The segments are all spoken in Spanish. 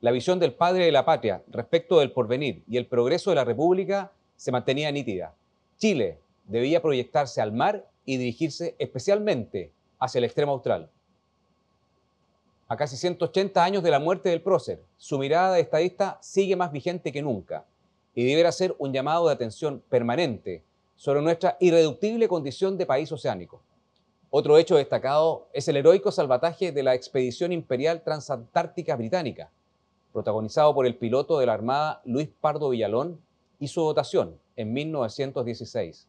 la visión del padre de la patria respecto del porvenir y el progreso de la República se mantenía nítida. Chile debía proyectarse al mar y dirigirse especialmente hacia el extremo austral. A casi 180 años de la muerte del prócer, su mirada de estadista sigue más vigente que nunca y deberá ser un llamado de atención permanente sobre nuestra irreductible condición de país oceánico. Otro hecho destacado es el heroico salvataje de la expedición imperial transantártica británica, protagonizado por el piloto de la Armada Luis Pardo Villalón y su dotación en 1916.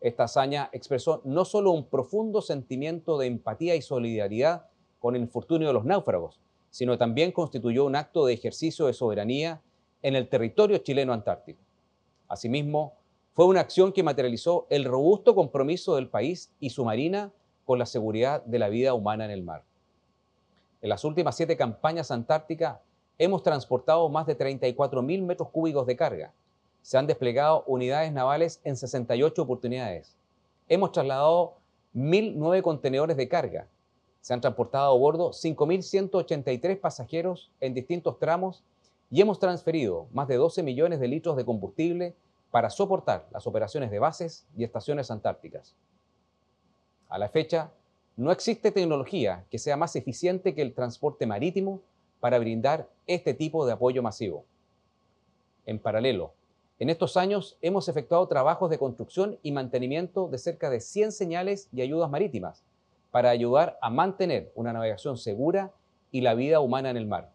Esta hazaña expresó no solo un profundo sentimiento de empatía y solidaridad con el infortunio de los náufragos, sino también constituyó un acto de ejercicio de soberanía en el territorio chileno antártico. Asimismo, fue una acción que materializó el robusto compromiso del país y su marina con la seguridad de la vida humana en el mar. En las últimas siete campañas antárticas hemos transportado más de 34.000 metros cúbicos de carga, se han desplegado unidades navales en 68 oportunidades. Hemos trasladado 1.009 contenedores de carga. Se han transportado a bordo 5.183 pasajeros en distintos tramos y hemos transferido más de 12 millones de litros de combustible para soportar las operaciones de bases y estaciones antárticas. A la fecha, no existe tecnología que sea más eficiente que el transporte marítimo para brindar este tipo de apoyo masivo. En paralelo, en estos años hemos efectuado trabajos de construcción y mantenimiento de cerca de 100 señales y ayudas marítimas para ayudar a mantener una navegación segura y la vida humana en el mar.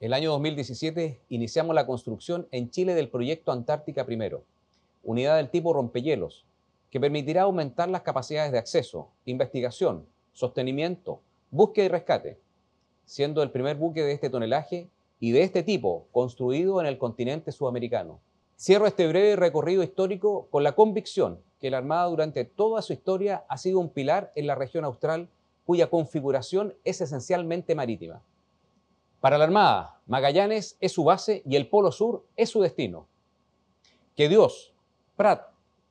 El año 2017 iniciamos la construcción en Chile del proyecto Antártica Primero, unidad del tipo rompehielos, que permitirá aumentar las capacidades de acceso, investigación, sostenimiento, búsqueda y rescate, siendo el primer buque de este tonelaje y de este tipo construido en el continente sudamericano. Cierro este breve recorrido histórico con la convicción que la Armada durante toda su historia ha sido un pilar en la región austral cuya configuración es esencialmente marítima. Para la Armada, Magallanes es su base y el Polo Sur es su destino. Que Dios, Prat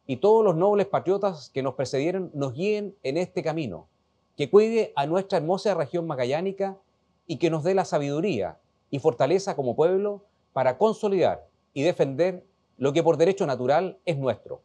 y todos los nobles patriotas que nos precedieron nos guíen en este camino, que cuide a nuestra hermosa región magallánica y que nos dé la sabiduría y fortaleza como pueblo para consolidar y defender lo que por derecho natural es nuestro,